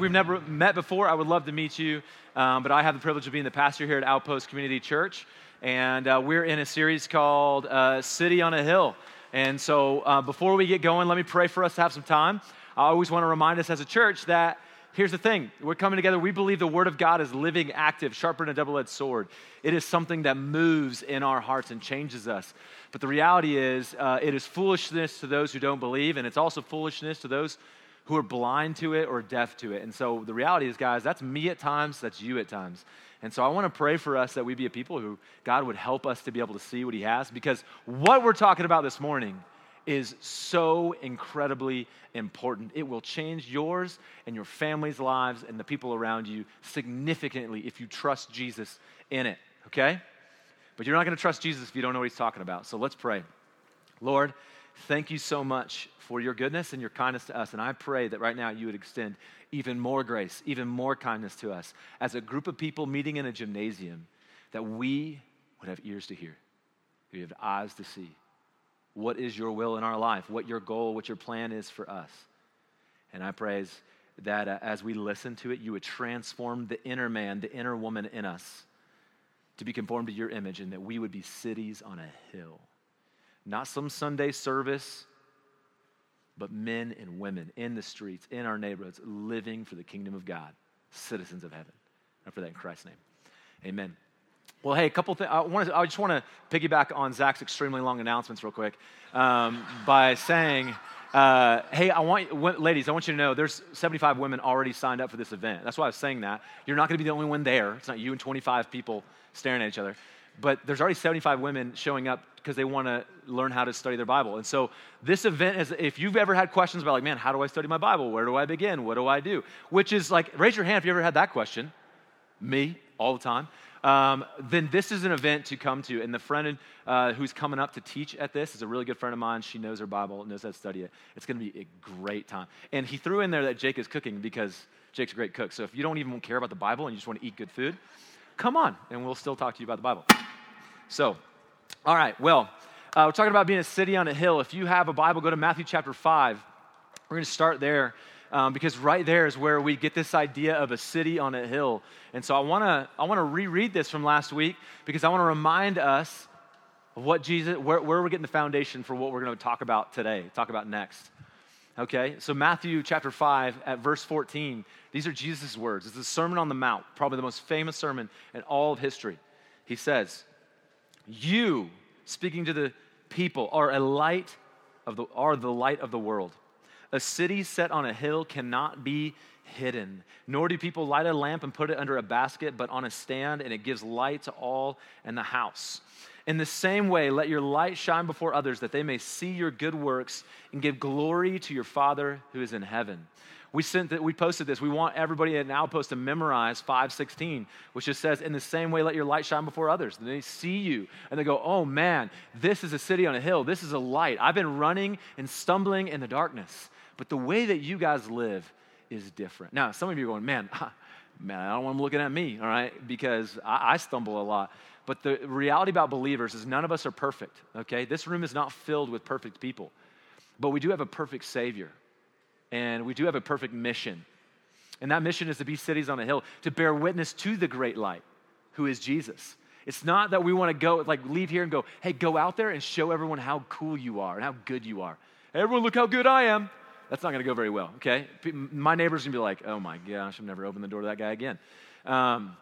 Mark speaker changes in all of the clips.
Speaker 1: we've never met before, I would love to meet you. Um, but I have the privilege of being the pastor here at Outpost Community Church. And uh, we're in a series called uh, City on a Hill. And so uh, before we get going, let me pray for us to have some time. I always want to remind us as a church that here's the thing we're coming together. We believe the Word of God is living, active, sharper than a double edged sword. It is something that moves in our hearts and changes us. But the reality is, uh, it is foolishness to those who don't believe, and it's also foolishness to those who are blind to it or deaf to it. And so the reality is, guys, that's me at times, that's you at times. And so I want to pray for us that we be a people who God would help us to be able to see what He has, because what we're talking about this morning is so incredibly important. It will change yours and your family's lives and the people around you significantly if you trust Jesus in it, okay? But you're not going to trust Jesus if you don't know what He's talking about. So let's pray. Lord, thank you so much for your goodness and your kindness to us. And I pray that right now you would extend even more grace, even more kindness to us as a group of people meeting in a gymnasium, that we would have ears to hear, we have eyes to see. What is your will in our life? What your goal, what your plan is for us? And I praise that uh, as we listen to it, you would transform the inner man, the inner woman in us to be conformed to your image, and that we would be cities on a hill. Not some Sunday service, but men and women in the streets, in our neighborhoods, living for the kingdom of God, citizens of heaven. And for that in Christ's name. Amen. Well, hey, a couple things. I, I just want to piggyback on Zach's extremely long announcements real quick um, by saying, uh, hey, I want, ladies, I want you to know there's 75 women already signed up for this event. That's why I was saying that. You're not going to be the only one there. It's not you and 25 people staring at each other. But there's already 75 women showing up because they want to learn how to study their Bible. And so this event is, if you've ever had questions about, like, man, how do I study my Bible? Where do I begin? What do I do? Which is like, raise your hand if you ever had that question. Me, all the time um, then this is an event to come to. And the friend uh, who's coming up to teach at this is a really good friend of mine. She knows her Bible, knows how to study it. It's going to be a great time. And he threw in there that Jake is cooking because Jake's a great cook. So if you don't even care about the Bible and you just want to eat good food, come on, and we'll still talk to you about the Bible. So, all right, well, uh, we're talking about being a city on a hill. If you have a Bible, go to Matthew chapter 5. We're going to start there um, because right there is where we get this idea of a city on a hill. And so I want to I want to reread this from last week because I want to remind us of what Jesus where, where we're getting the foundation for what we're going to talk about today, talk about next. Okay, so Matthew chapter 5 at verse 14, these are Jesus' words. It's the Sermon on the Mount, probably the most famous sermon in all of history. He says, You, speaking to the people, are a light of the, are the light of the world. A city set on a hill cannot be hidden, nor do people light a lamp and put it under a basket, but on a stand, and it gives light to all in the house. In the same way, let your light shine before others, that they may see your good works and give glory to your Father who is in heaven. We sent that we posted this. We want everybody at an Outpost to memorize 516, which just says, In the same way, let your light shine before others. And they see you and they go, Oh man, this is a city on a hill. This is a light. I've been running and stumbling in the darkness. But the way that you guys live is different. Now, some of you are going, man, man, I don't want them looking at me, all right? Because I, I stumble a lot. But the reality about believers is none of us are perfect, okay? This room is not filled with perfect people. But we do have a perfect Savior, and we do have a perfect mission. And that mission is to be cities on a hill, to bear witness to the great light, who is Jesus. It's not that we want to go, like, leave here and go, hey, go out there and show everyone how cool you are and how good you are. Hey, Everyone, look how good I am that's not going to go very well, okay? My neighbor's going to be like, oh my gosh, I'm never open the door to that guy again. Um,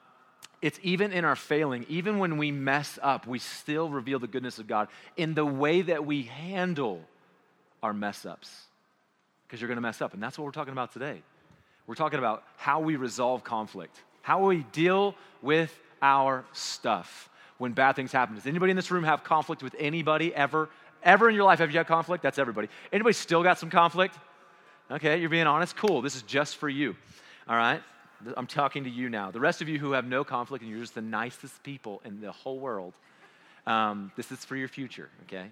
Speaker 1: it's even in our failing, even when we mess up, we still reveal the goodness of God in the way that we handle our mess ups. Because you're going to mess up. And that's what we're talking about today. We're talking about how we resolve conflict, how we deal with our stuff when bad things happen. Does anybody in this room have conflict with anybody ever? Ever in your life have you had conflict? That's everybody. Anybody still got some conflict? Okay, you're being honest? Cool. This is just for you. All right? I'm talking to you now. The rest of you who have no conflict and you're just the nicest people in the whole world, um, this is for your future, okay?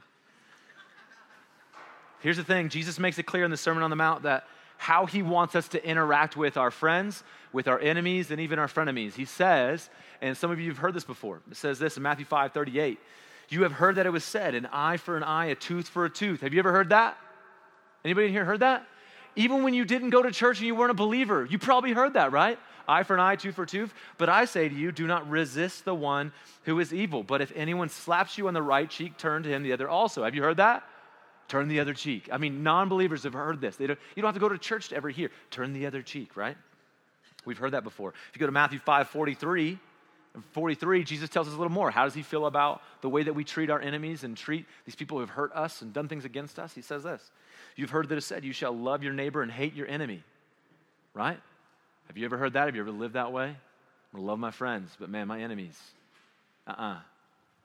Speaker 1: Here's the thing Jesus makes it clear in the Sermon on the Mount that how he wants us to interact with our friends, with our enemies, and even our frenemies. He says, and some of you have heard this before, it says this in Matthew 5 38. You have heard that it was said, an eye for an eye, a tooth for a tooth. Have you ever heard that? Anybody in here heard that? Even when you didn't go to church and you weren't a believer, you probably heard that, right? Eye for an eye, tooth for a tooth. But I say to you, do not resist the one who is evil. But if anyone slaps you on the right cheek, turn to him the other also. Have you heard that? Turn the other cheek. I mean, non believers have heard this. Don't, you don't have to go to church to ever hear. Turn the other cheek, right? We've heard that before. If you go to Matthew 5 43, 43, Jesus tells us a little more. How does he feel about the way that we treat our enemies and treat these people who have hurt us and done things against us? He says this You've heard that it said, You shall love your neighbor and hate your enemy, right? Have you ever heard that? Have you ever lived that way? I'm to love my friends, but man, my enemies. Uh uh-uh. uh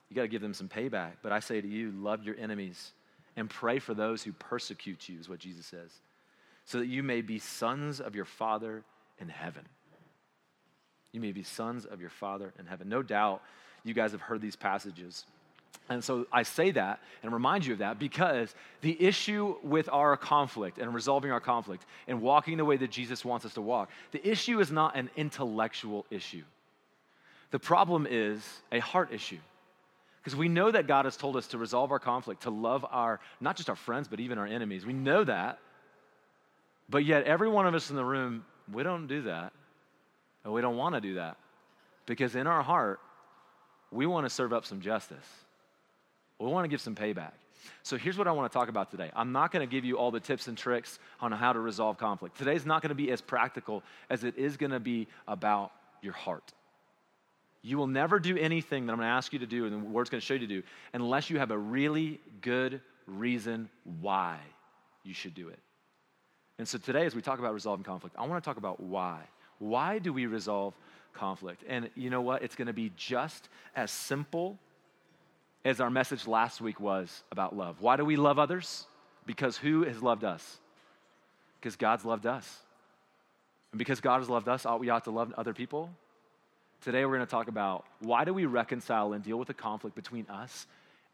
Speaker 1: You got to give them some payback. But I say to you, love your enemies and pray for those who persecute you, is what Jesus says, so that you may be sons of your Father in heaven. You may be sons of your Father in heaven. No doubt you guys have heard these passages. And so I say that and remind you of that because the issue with our conflict and resolving our conflict and walking the way that Jesus wants us to walk, the issue is not an intellectual issue. The problem is a heart issue. Because we know that God has told us to resolve our conflict, to love our, not just our friends, but even our enemies. We know that. But yet, every one of us in the room, we don't do that. And we don't want to do that. Because in our heart, we want to serve up some justice. We want to give some payback. So here's what I want to talk about today. I'm not going to give you all the tips and tricks on how to resolve conflict. Today's not going to be as practical as it is going to be about your heart. You will never do anything that I'm going to ask you to do and the word's going to show you to do unless you have a really good reason why you should do it. And so today, as we talk about resolving conflict, I want to talk about why. Why do we resolve conflict? And you know what? It's going to be just as simple as our message last week was about love. Why do we love others? Because who has loved us? Because God's loved us. And because God has loved us, ought we ought to love other people? Today we're going to talk about why do we reconcile and deal with the conflict between us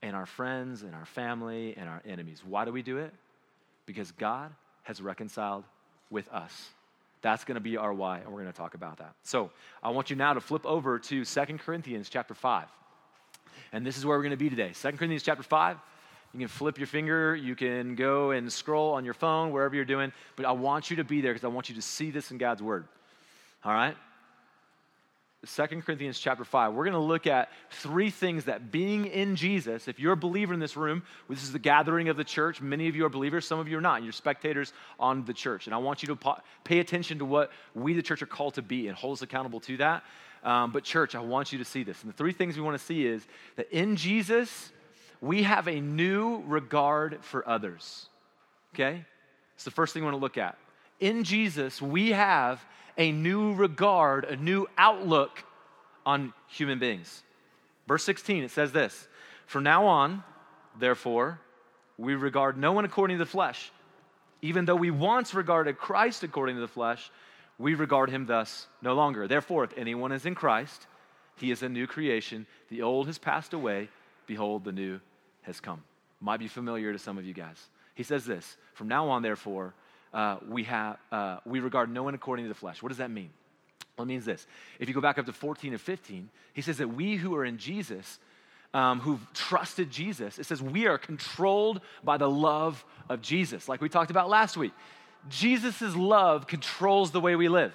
Speaker 1: and our friends and our family and our enemies. Why do we do it? Because God has reconciled with us. That's going to be our why, and we're going to talk about that. So I want you now to flip over to Second Corinthians chapter 5. And this is where we're going to be today. Second Corinthians chapter 5. You can flip your finger, you can go and scroll on your phone, wherever you're doing, but I want you to be there because I want you to see this in God's Word. All right? Second Corinthians chapter 5, we're going to look at three things that being in Jesus, if you're a believer in this room, this is the gathering of the church. Many of you are believers, some of you are not. You're spectators on the church. And I want you to pay attention to what we, the church, are called to be and hold us accountable to that. Um, but, church, I want you to see this. And the three things we want to see is that in Jesus, we have a new regard for others. Okay? It's the first thing we want to look at. In Jesus, we have a new regard, a new outlook on human beings. Verse 16, it says this From now on, therefore, we regard no one according to the flesh. Even though we once regarded Christ according to the flesh, we regard him thus no longer. Therefore, if anyone is in Christ, he is a new creation. The old has passed away. Behold, the new has come. Might be familiar to some of you guys. He says this From now on, therefore, uh, we, have, uh, we regard no one according to the flesh. What does that mean? Well, it means this. If you go back up to 14 and 15, he says that we who are in Jesus, um, who've trusted Jesus, it says we are controlled by the love of Jesus, like we talked about last week. Jesus' love controls the way we live.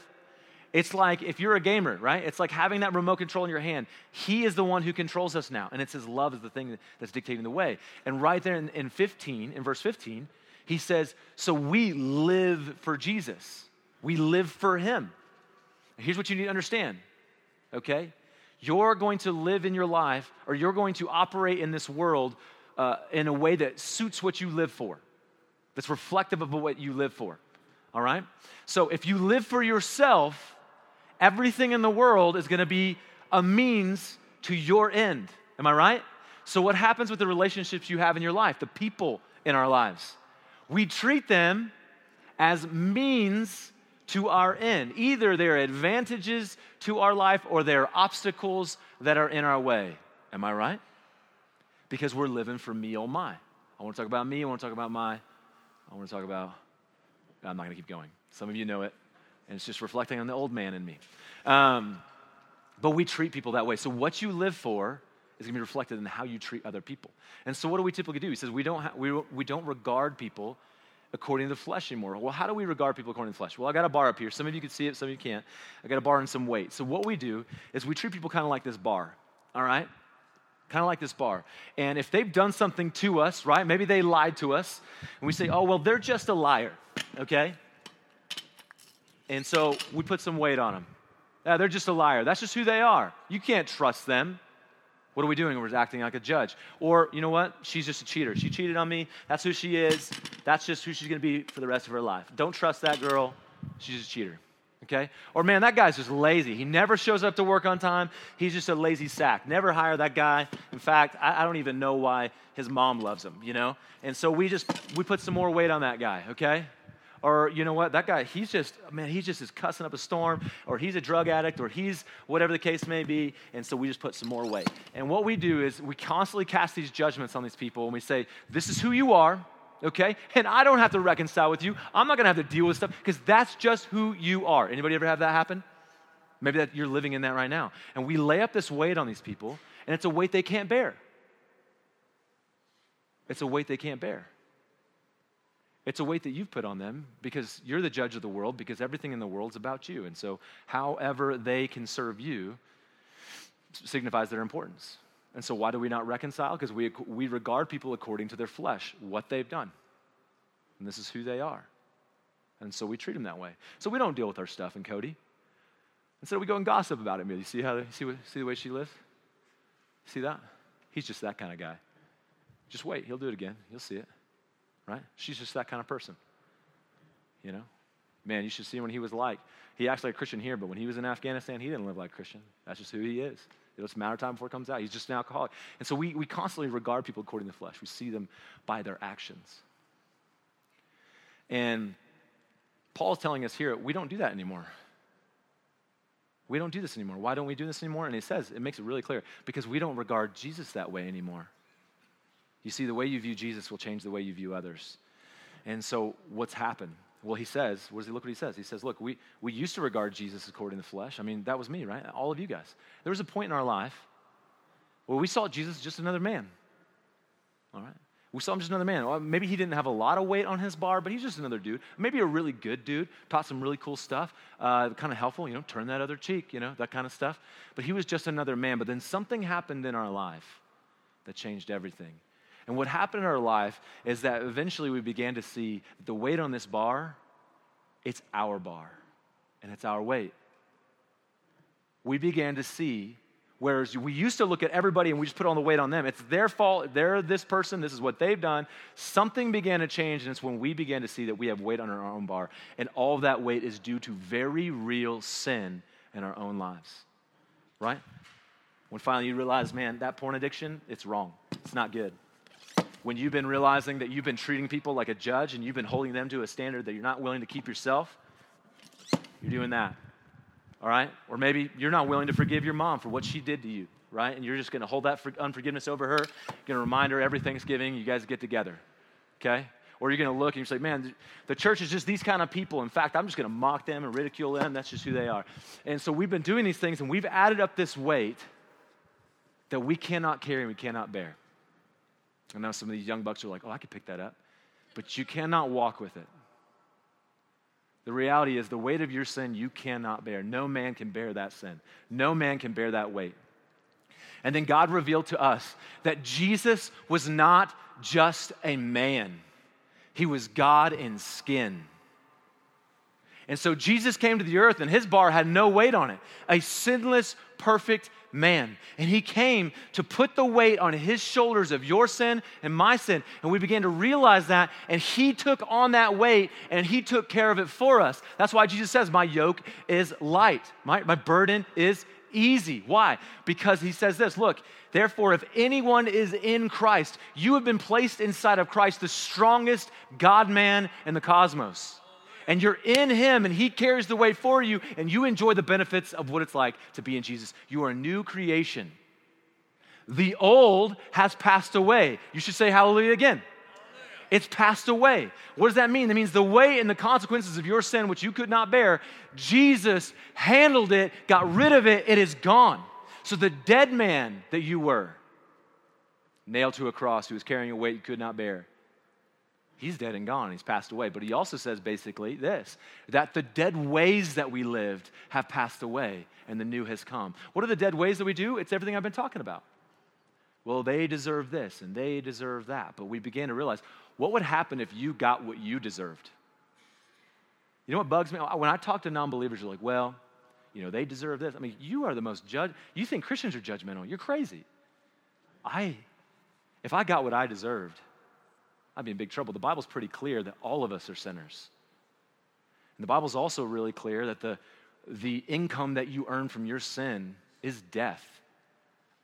Speaker 1: It's like if you're a gamer, right? It's like having that remote control in your hand. He is the one who controls us now, and it's his love is the thing that's dictating the way. And right there in, in 15, in verse 15, he says, So we live for Jesus. We live for him. Here's what you need to understand, okay? You're going to live in your life, or you're going to operate in this world uh, in a way that suits what you live for, that's reflective of what you live for, all right? So if you live for yourself, everything in the world is to be a means to your end. Am I right? So, what happens with the relationships you have in your life, the people in our lives? We treat them as means to our end. Either they're advantages to our life or they're obstacles that are in our way. Am I right? Because we're living for me, oh my. I want to talk about me, I want to talk about my, I want to talk about, I'm not going to keep going. Some of you know it, and it's just reflecting on the old man in me. Um, but we treat people that way. So, what you live for is going to be reflected in how you treat other people. And so, what do we typically do? He says we don't, ha- we, we don't regard people according to the flesh anymore. Well, how do we regard people according to the flesh? Well, I got a bar up here. Some of you can see it, some of you can't. I got a bar and some weight. So, what we do is we treat people kind of like this bar, all right? Kind of like this bar. And if they've done something to us, right? Maybe they lied to us, and we say, oh, well, they're just a liar, okay? And so we put some weight on them. Yeah, they're just a liar. That's just who they are. You can't trust them. What are we doing? We're acting like a judge. Or, you know what? She's just a cheater. She cheated on me. That's who she is. That's just who she's going to be for the rest of her life. Don't trust that girl. She's a cheater. Okay? Or, man, that guy's just lazy. He never shows up to work on time. He's just a lazy sack. Never hire that guy. In fact, I, I don't even know why his mom loves him, you know? And so we just, we put some more weight on that guy, okay? Or you know what, that guy, he's just, man, he just is cussing up a storm, or he's a drug addict, or he's whatever the case may be, and so we just put some more weight. And what we do is we constantly cast these judgments on these people, and we say, this is who you are, okay? And I don't have to reconcile with you. I'm not gonna have to deal with stuff, because that's just who you are. Anybody ever have that happen? Maybe that you're living in that right now. And we lay up this weight on these people, and it's a weight they can't bear. It's a weight they can't bear. It's a weight that you've put on them because you're the judge of the world, because everything in the world is about you. And so, however they can serve you signifies their importance. And so, why do we not reconcile? Because we, we regard people according to their flesh, what they've done. And this is who they are. And so, we treat them that way. So, we don't deal with our stuff in Cody. Instead, we go and gossip about it. You see, how, see, see the way she lives? See that? He's just that kind of guy. Just wait, he'll do it again. You'll see it right? She's just that kind of person. You know? Man, you should see what he was like. He acts like a Christian here, but when he was in Afghanistan, he didn't live like a Christian. That's just who he is. It's a matter of time before it comes out. He's just an alcoholic. And so we, we constantly regard people according to the flesh. We see them by their actions. And Paul's telling us here, we don't do that anymore. We don't do this anymore. Why don't we do this anymore? And he says, it makes it really clear because we don't regard Jesus that way anymore. You see, the way you view Jesus will change the way you view others. And so, what's happened? Well, he says, what does he look what he says? He says, Look, we, we used to regard Jesus according to the flesh. I mean, that was me, right? All of you guys. There was a point in our life where we saw Jesus just another man. All right? We saw him just another man. Well, maybe he didn't have a lot of weight on his bar, but he's just another dude. Maybe a really good dude, taught some really cool stuff, uh, kind of helpful, you know, turn that other cheek, you know, that kind of stuff. But he was just another man. But then something happened in our life that changed everything. And what happened in our life is that eventually we began to see the weight on this bar, it's our bar, and it's our weight. We began to see, whereas we used to look at everybody and we just put all the weight on them. It's their fault, they're this person, this is what they've done. Something began to change, and it's when we began to see that we have weight on our own bar. And all of that weight is due to very real sin in our own lives. Right? When finally you realize, man, that porn addiction, it's wrong. It's not good when you've been realizing that you've been treating people like a judge and you've been holding them to a standard that you're not willing to keep yourself, you're doing that. All right? Or maybe you're not willing to forgive your mom for what she did to you, right? And you're just going to hold that unforgiveness over her. You're going to remind her every Thanksgiving you guys get together, okay? Or you're going to look and you say, man, the church is just these kind of people. In fact, I'm just going to mock them and ridicule them. That's just who they are. And so we've been doing these things and we've added up this weight that we cannot carry and we cannot bear. I now some of these young bucks are like, oh, I could pick that up. But you cannot walk with it. The reality is, the weight of your sin you cannot bear. No man can bear that sin, no man can bear that weight. And then God revealed to us that Jesus was not just a man, he was God in skin. And so Jesus came to the earth, and his bar had no weight on it. A sinless, perfect man. And he came to put the weight on his shoulders of your sin and my sin. And we began to realize that, and he took on that weight and he took care of it for us. That's why Jesus says, My yoke is light, my, my burden is easy. Why? Because he says this look, therefore, if anyone is in Christ, you have been placed inside of Christ, the strongest God man in the cosmos and you're in Him and He carries the weight for you, and you enjoy the benefits of what it's like to be in Jesus. You are a new creation. The old has passed away. You should say hallelujah again. It's passed away. What does that mean? That means the weight and the consequences of your sin, which you could not bear, Jesus handled it, got rid of it, it is gone. So the dead man that you were, nailed to a cross, who was carrying a weight you could not bear, he's dead and gone, he's passed away. But he also says basically this that the dead ways that we lived have passed away and the new has come. What are the dead ways that we do? It's everything I've been talking about. Well, they deserve this and they deserve that. But we began to realize what would happen if you got what you deserved? You know what bugs me? When I talk to non believers, you're like, well, you know, they deserve this. I mean, you are the most judge. You think Christians are judgmental. You're crazy. I, if I got what I deserved, I'd be in big trouble. The Bible's pretty clear that all of us are sinners. And the Bible's also really clear that the, the income that you earn from your sin is death.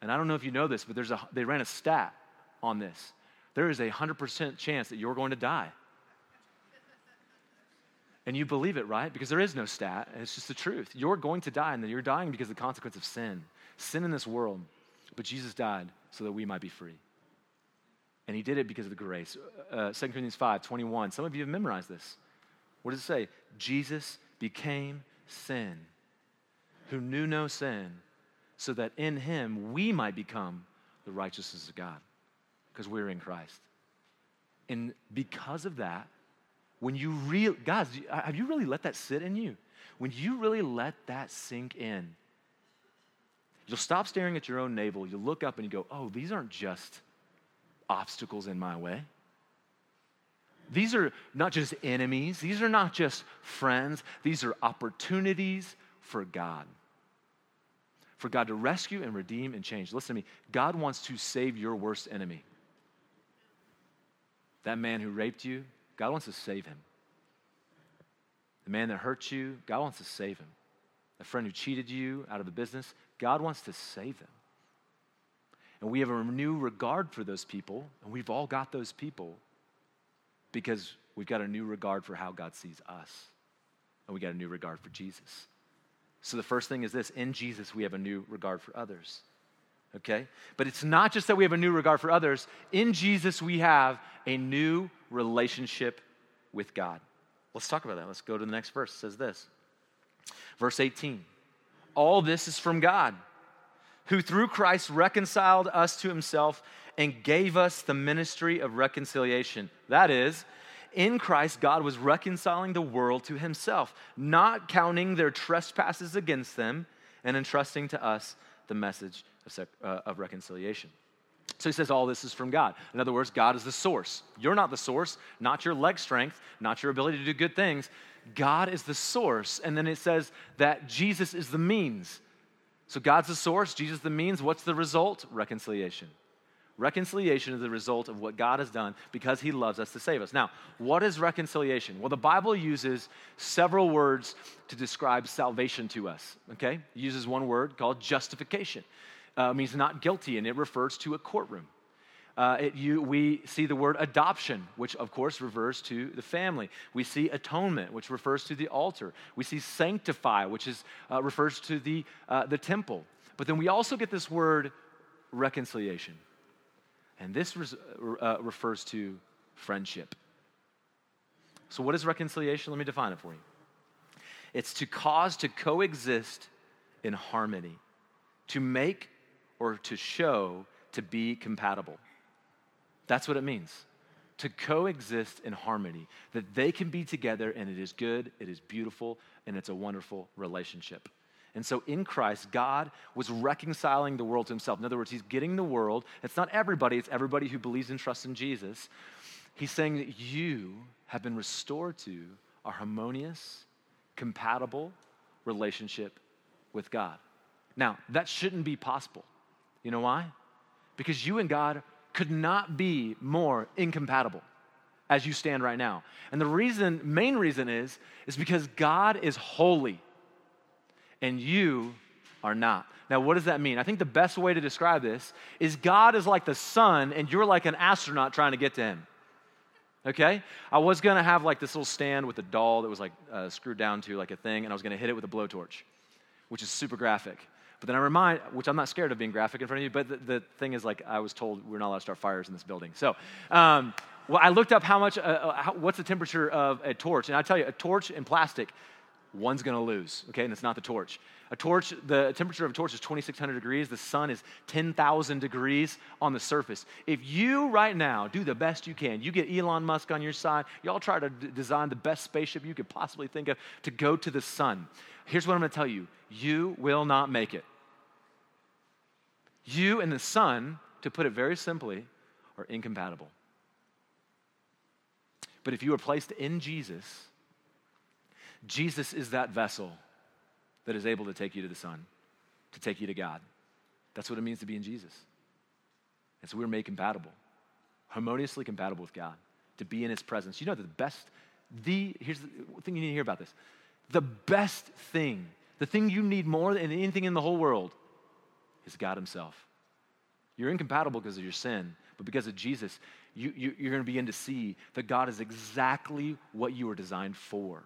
Speaker 1: And I don't know if you know this, but there's a, they ran a stat on this. There is a 100% chance that you're going to die. And you believe it, right? Because there is no stat, it's just the truth. You're going to die, and then you're dying because of the consequence of sin. Sin in this world. But Jesus died so that we might be free. And he did it because of the grace. Uh, 2 Corinthians 5 21. Some of you have memorized this. What does it say? Jesus became sin, who knew no sin, so that in him we might become the righteousness of God, because we're in Christ. And because of that, when you real guys, have you really let that sit in you? When you really let that sink in, you'll stop staring at your own navel. You'll look up and you go, oh, these aren't just obstacles in my way. These are not just enemies, these are not just friends, these are opportunities for God. For God to rescue and redeem and change. Listen to me. God wants to save your worst enemy. That man who raped you, God wants to save him. The man that hurt you, God wants to save him. The friend who cheated you out of the business, God wants to save them. And we have a new regard for those people, and we've all got those people because we've got a new regard for how God sees us, and we got a new regard for Jesus. So the first thing is this in Jesus, we have a new regard for others. Okay? But it's not just that we have a new regard for others. In Jesus, we have a new relationship with God. Let's talk about that. Let's go to the next verse. It says this. Verse 18 All this is from God who through Christ reconciled us to himself and gave us the ministry of reconciliation. That is, in Christ, God was reconciling the world to himself, not counting their trespasses against them, and entrusting to us the message of, uh, of reconciliation. So he says all this is from God. In other words, God is the source. You're not the source, not your leg strength, not your ability to do good things. God is the source. And then it says that Jesus is the means. So God's the source, Jesus the means. What's the result? Reconciliation. Reconciliation is the result of what God has done because he loves us to save us. Now, what is reconciliation? Well, the Bible uses several words to describe salvation to us, okay? It uses one word called justification. Uh, means not guilty, and it refers to a courtroom. Uh, it, you, we see the word adoption, which of course refers to the family. We see atonement, which refers to the altar. We see sanctify, which is, uh, refers to the, uh, the temple. But then we also get this word reconciliation. And this res- uh, refers to friendship. So, what is reconciliation? Let me define it for you it's to cause to coexist in harmony, to make or to show to be compatible. That's what it means to coexist in harmony, that they can be together and it is good, it is beautiful, and it's a wonderful relationship. And so in Christ, God was reconciling the world to himself. In other words, he's getting the world. It's not everybody, it's everybody who believes and trusts in Jesus. He's saying that you have been restored to a harmonious, compatible relationship with God. Now, that shouldn't be possible. You know why? Because you and God could not be more incompatible as you stand right now. And the reason, main reason is, is because God is holy and you are not. Now, what does that mean? I think the best way to describe this is God is like the sun and you're like an astronaut trying to get to him. Okay? I was gonna have like this little stand with a doll that was like uh, screwed down to like a thing, and I was gonna hit it with a blowtorch, which is super graphic. But then I remind, which I'm not scared of being graphic in front of you, but the, the thing is, like, I was told we're not allowed to start fires in this building. So, um, well, I looked up how much, uh, uh how, what's the temperature of a torch, and I tell you, a torch in plastic one's going to lose, okay? And it's not the torch. A torch, the temperature of a torch is 2,600 degrees. The sun is 10,000 degrees on the surface. If you right now do the best you can, you get Elon Musk on your side, y'all try to d- design the best spaceship you could possibly think of to go to the sun. Here's what I'm going to tell you you will not make it. You and the sun, to put it very simply, are incompatible. But if you are placed in Jesus, Jesus is that vessel that is able to take you to the Son, to take you to God. That's what it means to be in Jesus. And so we're made compatible, harmoniously compatible with God, to be in His presence. You know, the best, the, here's the thing you need to hear about this the best thing, the thing you need more than anything in the whole world, is God Himself. You're incompatible because of your sin, but because of Jesus, you, you, you're going to begin to see that God is exactly what you were designed for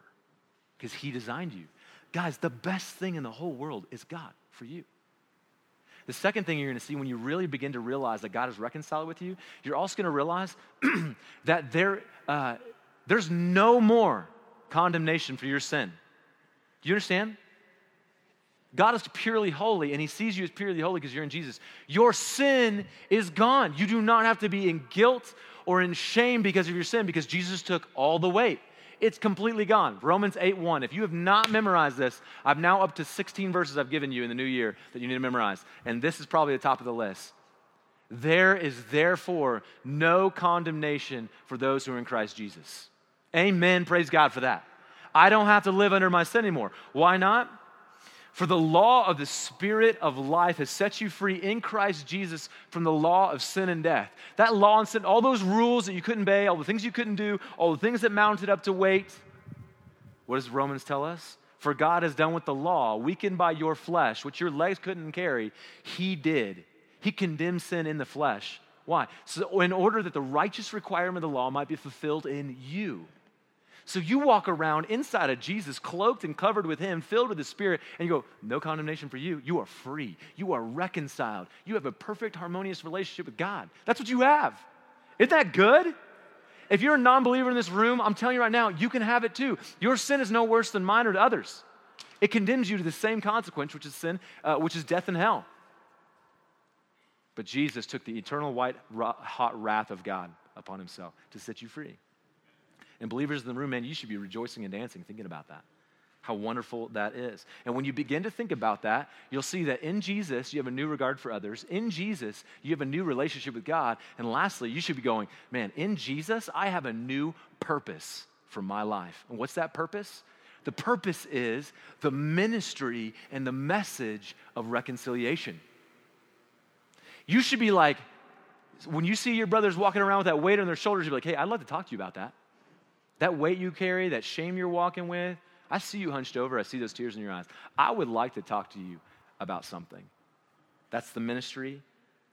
Speaker 1: because He designed you. Guys, the best thing in the whole world is God for you. The second thing you're going to see when you really begin to realize that God is reconciled with you, you're also going to realize that there, uh, there's no more condemnation for your sin. Do you understand? God is purely holy, and He sees you as purely holy because you're in Jesus. Your sin is gone. You do not have to be in guilt or in shame because of your sin because Jesus took all the weight it's completely gone. Romans 8 1. If you have not memorized this, I've now up to 16 verses I've given you in the new year that you need to memorize. And this is probably the top of the list. There is therefore no condemnation for those who are in Christ Jesus. Amen. Praise God for that. I don't have to live under my sin anymore. Why not? For the law of the Spirit of life has set you free in Christ Jesus from the law of sin and death. That law and sin, all those rules that you couldn't obey, all the things you couldn't do, all the things that mounted up to weight. What does Romans tell us? For God has done with the law, weakened by your flesh, which your legs couldn't carry, He did. He condemned sin in the flesh. Why? So, in order that the righteous requirement of the law might be fulfilled in you so you walk around inside of Jesus, cloaked and covered with Him, filled with the Spirit, and you go, No condemnation for you. You are free. You are reconciled. You have a perfect, harmonious relationship with God. That's what you have. Isn't that good? If you're a non believer in this room, I'm telling you right now, you can have it too. Your sin is no worse than mine or to others. It condemns you to the same consequence, which is sin, uh, which is death and hell. But Jesus took the eternal white hot wrath of God upon himself to set you free. And believers in the room, man, you should be rejoicing and dancing thinking about that. How wonderful that is. And when you begin to think about that, you'll see that in Jesus, you have a new regard for others. In Jesus, you have a new relationship with God. And lastly, you should be going, man, in Jesus, I have a new purpose for my life. And what's that purpose? The purpose is the ministry and the message of reconciliation. You should be like, when you see your brothers walking around with that weight on their shoulders, you'll be like, hey, I'd love to talk to you about that. That weight you carry, that shame you're walking with, I see you hunched over. I see those tears in your eyes. I would like to talk to you about something. That's the ministry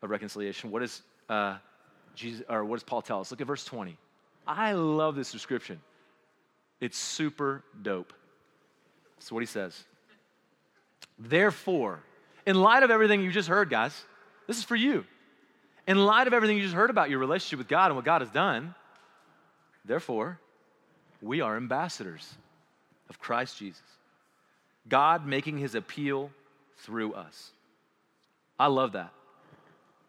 Speaker 1: of reconciliation. What is uh, Jesus, or what does Paul tell us? Look at verse 20. I love this description. It's super dope. So what he says. Therefore, in light of everything you just heard, guys, this is for you. In light of everything you just heard about your relationship with God and what God has done, therefore, we are ambassadors of Christ Jesus. God making his appeal through us. I love that.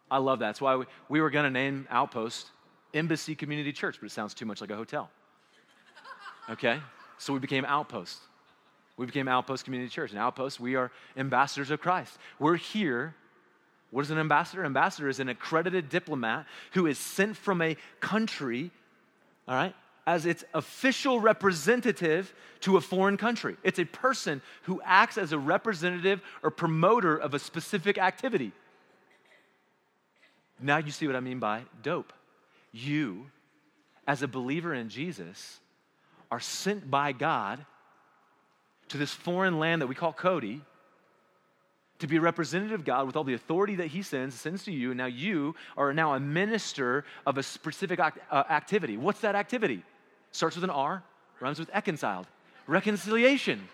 Speaker 1: I love that. That's why we, we were going to name Outpost Embassy Community Church, but it sounds too much like a hotel. Okay? So we became Outpost. We became Outpost Community Church. And Outpost, we are ambassadors of Christ. We're here. What is an ambassador? Ambassador is an accredited diplomat who is sent from a country, all right, as its official representative to a foreign country. It's a person who acts as a representative or promoter of a specific activity. Now you see what I mean by dope. You, as a believer in Jesus, are sent by God to this foreign land that we call Cody to be a representative of God with all the authority that He sends, sends to you. And now you are now a minister of a specific act, uh, activity. What's that activity? Starts with an R, rhymes with reconciled. Reconciliation.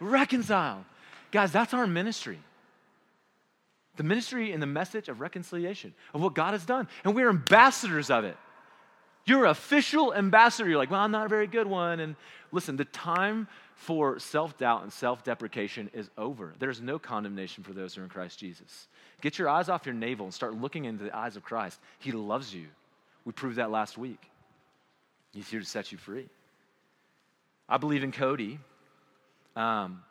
Speaker 1: Reconcile. Guys, that's our ministry. The ministry and the message of reconciliation, of what God has done. And we're ambassadors of it. You're an official ambassador. You're like, well, I'm not a very good one. And listen, the time for self doubt and self deprecation is over. There's no condemnation for those who are in Christ Jesus. Get your eyes off your navel and start looking into the eyes of Christ. He loves you. We proved that last week. He's here to set you free. I believe in Cody. Um,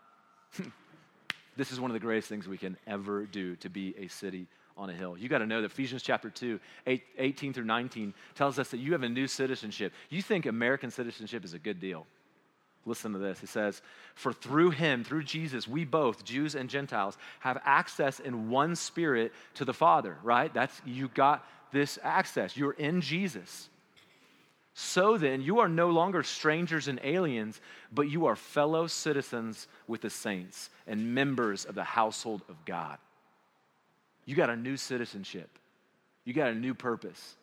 Speaker 1: this is one of the greatest things we can ever do to be a city on a hill. You got to know that Ephesians chapter 2, 8, 18 through 19 tells us that you have a new citizenship. You think American citizenship is a good deal. Listen to this. He says, For through him, through Jesus, we both, Jews and Gentiles, have access in one spirit to the Father, right? That's, you got this access. You're in Jesus. So then, you are no longer strangers and aliens, but you are fellow citizens with the saints and members of the household of God. You got a new citizenship, you got a new purpose.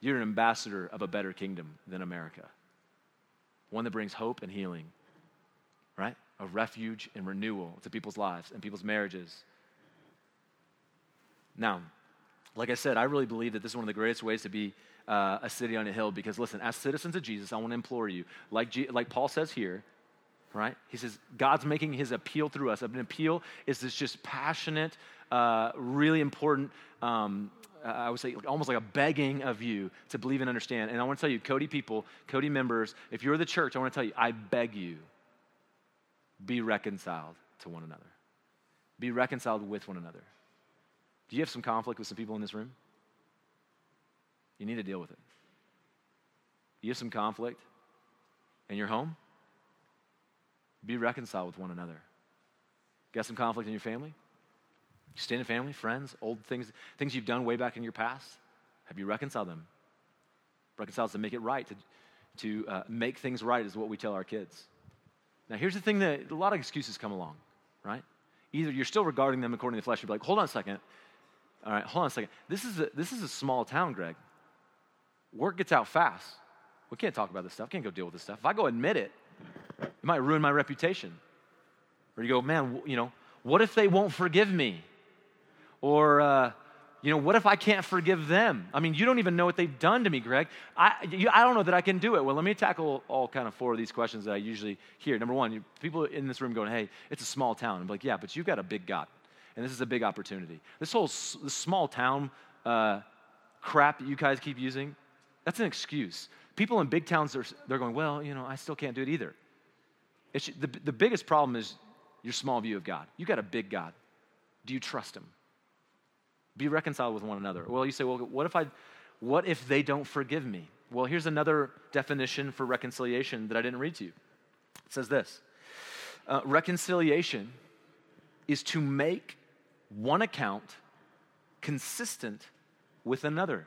Speaker 1: You're an ambassador of a better kingdom than America, one that brings hope and healing, right? A refuge and renewal to people's lives and people's marriages. Now, like I said, I really believe that this is one of the greatest ways to be uh, a city on a hill because, listen, as citizens of Jesus, I want to implore you, like, G- like Paul says here, right? He says, God's making his appeal through us. An appeal is this just passionate, uh, really important, um, I would say almost like a begging of you to believe and understand. And I want to tell you, Cody people, Cody members, if you're the church, I want to tell you, I beg you, be reconciled to one another. Be reconciled with one another. Do you have some conflict with some people in this room? You need to deal with it. You have some conflict in your home? Be reconciled with one another. Got some conflict in your family? Extended family, friends, old things, things you've done way back in your past? Have you reconciled them? Reconciled to make it right, to, to uh, make things right is what we tell our kids. Now, here's the thing that a lot of excuses come along, right? Either you're still regarding them according to the flesh, you're like, hold on a second. All right, hold on a second. This is a, this is a small town, Greg. Work gets out fast. We can't talk about this stuff. Can't go deal with this stuff. If I go admit it, it might ruin my reputation. Or you go, man, you know, what if they won't forgive me? Or, uh, you know, what if I can't forgive them? I mean, you don't even know what they've done to me, Greg. I, you, I don't know that I can do it. Well, let me tackle all kind of four of these questions that I usually hear. Number one, you, people in this room going, hey, it's a small town. I'm like, yeah, but you've got a big God, and this is a big opportunity. This whole this small town uh, crap that you guys keep using, that's an excuse. People in big towns, are, they're going, well, you know, I still can't do it either. It's, the, the biggest problem is your small view of God. You got a big God. Do you trust him? Be reconciled with one another. Well, you say, well, what if I, what if they don't forgive me? Well, here's another definition for reconciliation that I didn't read to you. It says this uh, Reconciliation is to make one account consistent with another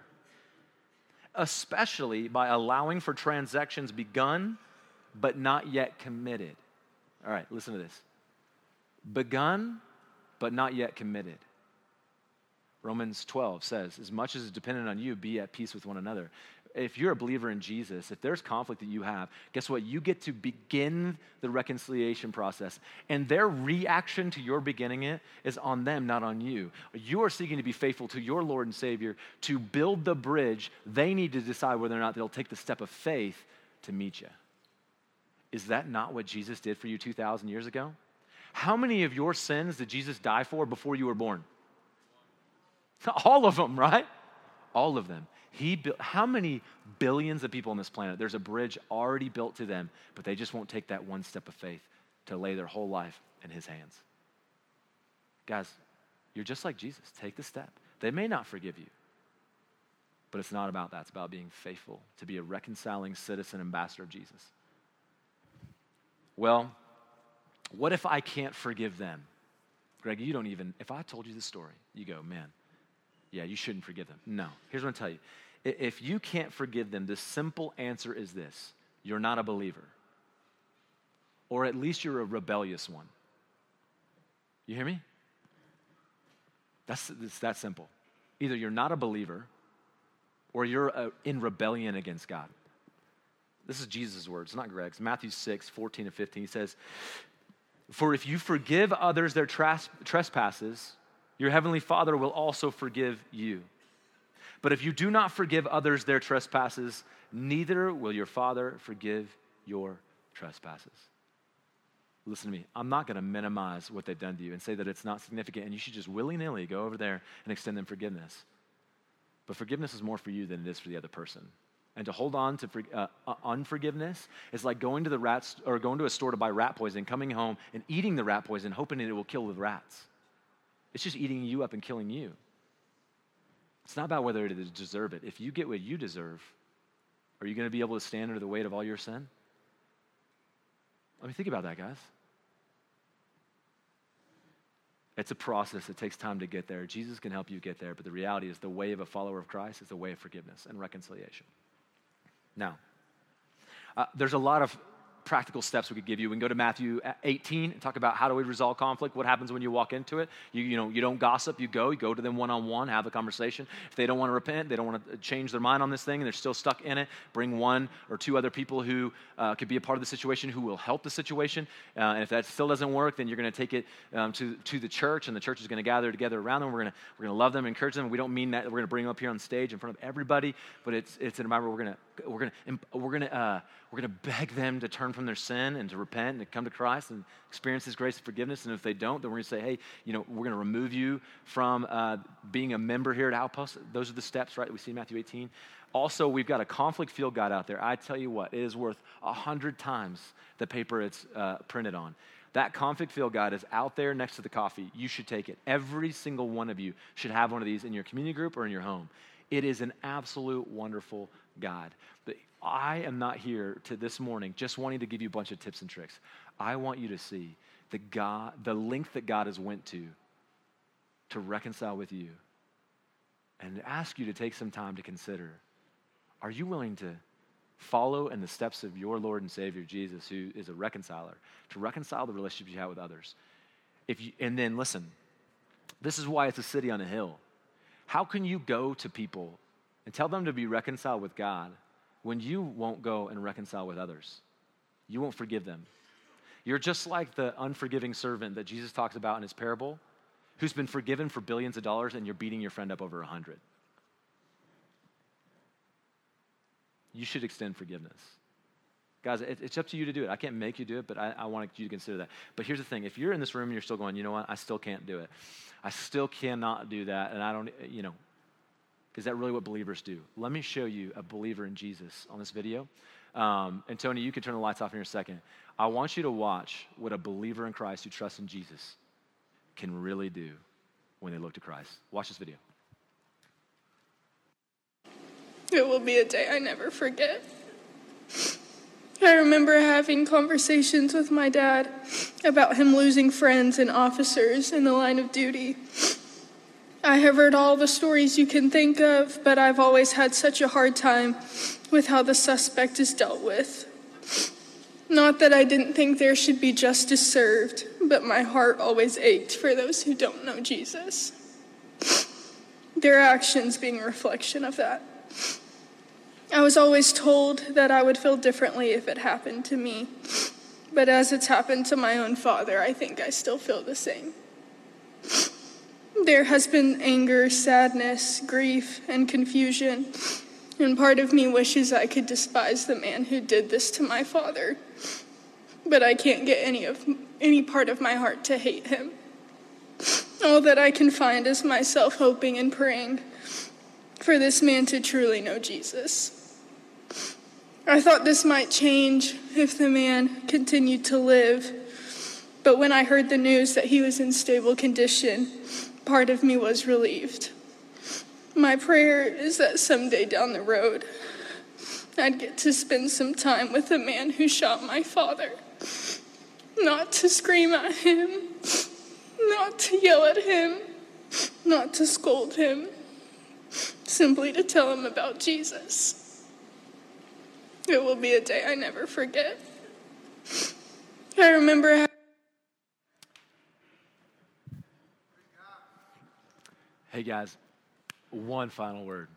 Speaker 1: especially by allowing for transactions begun but not yet committed. All right, listen to this. Begun but not yet committed. Romans 12 says, As much as is dependent on you, be at peace with one another if you're a believer in Jesus, if there's conflict that you have, guess what? You get to begin the reconciliation process. And their reaction to your beginning it is on them, not on you. You are seeking to be faithful to your Lord and Savior to build the bridge. They need to decide whether or not they'll take the step of faith to meet you. Is that not what Jesus did for you 2,000 years ago? How many of your sins did Jesus die for before you were born? All of them, right? All of them. He built, how many billions of people on this planet, there's a bridge already built to them, but they just won't take that one step of faith to lay their whole life in His hands. Guys, you're just like Jesus. Take the step. They may not forgive you, but it's not about that. It's about being faithful to be a reconciling citizen, ambassador of Jesus. Well, what if I can't forgive them? Greg, you don't even, if I told you the story, you go, man, yeah, you shouldn't forgive them. No. Here's what I'm tell you. If you can't forgive them, the simple answer is this you're not a believer. Or at least you're a rebellious one. You hear me? That's it's that simple. Either you're not a believer or you're a, uh, in rebellion against God. This is Jesus' words, not Greg's. Matthew 6, 14 and 15. He says, For if you forgive others their trespasses, your heavenly Father will also forgive you. But if you do not forgive others their trespasses, neither will your Father forgive your trespasses. listen to me, I'm not going to minimize what they've done to you and say that it's not significant and you should just willy nilly go over there and extend them forgiveness. But forgiveness is more for you than it is for the other person. And to hold on to uh, uh, unforgiveness is like going to the rats or going to a store to buy rat poison, coming home and eating the rat poison, hoping it will kill the rats. It's just eating you up and killing you. It's not about whether it deserve it. If you get what you deserve, are you going to be able to stand under the weight of all your sin? Let me think about that, guys. It's a process. It takes time to get there. Jesus can help you get there, but the reality is the way of a follower of Christ is the way of forgiveness and reconciliation. Now, uh, there's a lot of practical steps we could give you. We can go to Matthew 18 and talk about how do we resolve conflict, what happens when you walk into it. You, you know, you don't gossip, you go, you go to them one on one, have a conversation. If they don't want to repent, they don't want to change their mind on this thing, and they're still stuck in it, bring one or two other people who uh, could be a part of the situation who will help the situation. Uh, and if that still doesn't work, then you're going to take it um, to, to the church, and the church is going to gather together around them. We're going to we're to love them, encourage them. We don't mean that we're going to bring them up here on stage in front of everybody, but it's, it's environment where we're going to we're going to we're going to uh, we're going to beg them to turn from their sin and to repent and to come to Christ and experience His grace and forgiveness. And if they don't, then we're going to say, hey, you know, we're going to remove you from uh, being a member here at Outpost. Those are the steps, right, that we see in Matthew 18. Also, we've got a conflict field guide out there. I tell you what, it is worth a hundred times the paper it's uh, printed on. That conflict field guide is out there next to the coffee. You should take it. Every single one of you should have one of these in your community group or in your home. It is an absolute wonderful guide. But I am not here to this morning just wanting to give you a bunch of tips and tricks. I want you to see the God, the length that God has went to to reconcile with you and ask you to take some time to consider are you willing to follow in the steps of your Lord and Savior Jesus, who is a reconciler, to reconcile the relationships you have with others? If you, and then listen, this is why it's a city on a hill. How can you go to people and tell them to be reconciled with God when you won't go and reconcile with others? You won't forgive them. You're just like the unforgiving servant that Jesus talks about in his parable, who's been forgiven for billions of dollars and you're beating your friend up over a hundred. You should extend forgiveness. Guys, it's up to you to do it. I can't make you do it, but I, I want you to consider that. But here's the thing if you're in this room and you're still going, you know what, I still can't do it. I still cannot do that, and I don't, you know, is that really what believers do? Let me show you a believer in Jesus on this video. Um, and Tony, you can turn the lights off in a second. I want you to watch what a believer in Christ who trusts in Jesus can really do when they look to Christ. Watch this video.
Speaker 2: It will be a day I never forget. I remember having conversations with my dad about him losing friends and officers in the line of duty I have heard all the stories you can think of, but I've always had such a hard time with how the suspect is dealt with. Not that I didn't think there should be justice served, but my heart always ached for those who don't know Jesus. Their actions being a reflection of that. I was always told that I would feel differently if it happened to me, but as it's happened to my own father, I think I still feel the same. There has been anger, sadness, grief, and confusion, and part of me wishes I could despise the man who did this to my father. But I can't get any of any part of my heart to hate him. All that I can find is myself hoping and praying for this man to truly know Jesus. I thought this might change if the man continued to live, but when I heard the news that he was in stable condition, part of me was relieved. My prayer is that someday down the road, I'd get to spend some time with the man who shot my father. Not to scream at him, not to yell at him, not to scold him, simply to tell him about Jesus. It will be a day I never forget. I remember
Speaker 1: Hey, guys, one final word.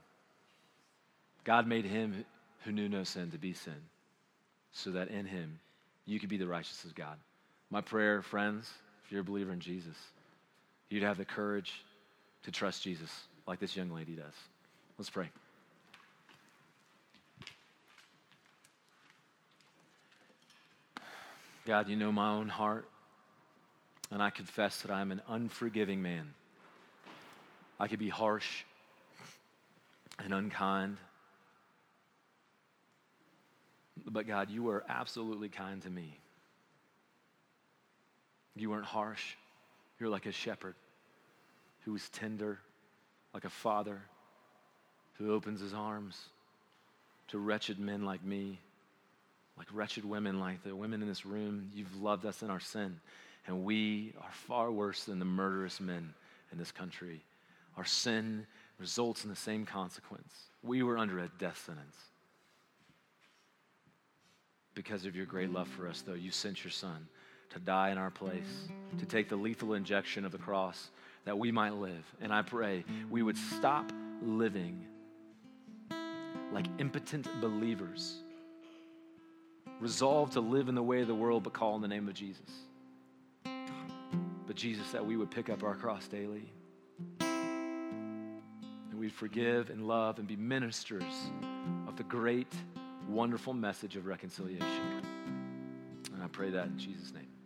Speaker 1: God made him who knew no sin to be sin, so that in him you could be the righteousness of God. My prayer, friends, if you're a believer in Jesus, you'd have the courage to trust Jesus like this young lady does. Let's pray. God, you know my own heart, and I confess that I'm an unforgiving man. I could be harsh and unkind. But God, you were absolutely kind to me. You weren't harsh. You're like a shepherd who is tender, like a father who opens his arms to wretched men like me, like wretched women like the women in this room. You've loved us in our sin, and we are far worse than the murderous men in this country. Our sin results in the same consequence. We were under a death sentence. Because of your great love for us, though, you sent your son to die in our place, to take the lethal injection of the cross that we might live. And I pray we would stop living like impotent believers, resolved to live in the way of the world but call in the name of Jesus. But Jesus, that we would pick up our cross daily. We'd forgive and love and be ministers of the great, wonderful message of reconciliation. And I pray that in Jesus' name.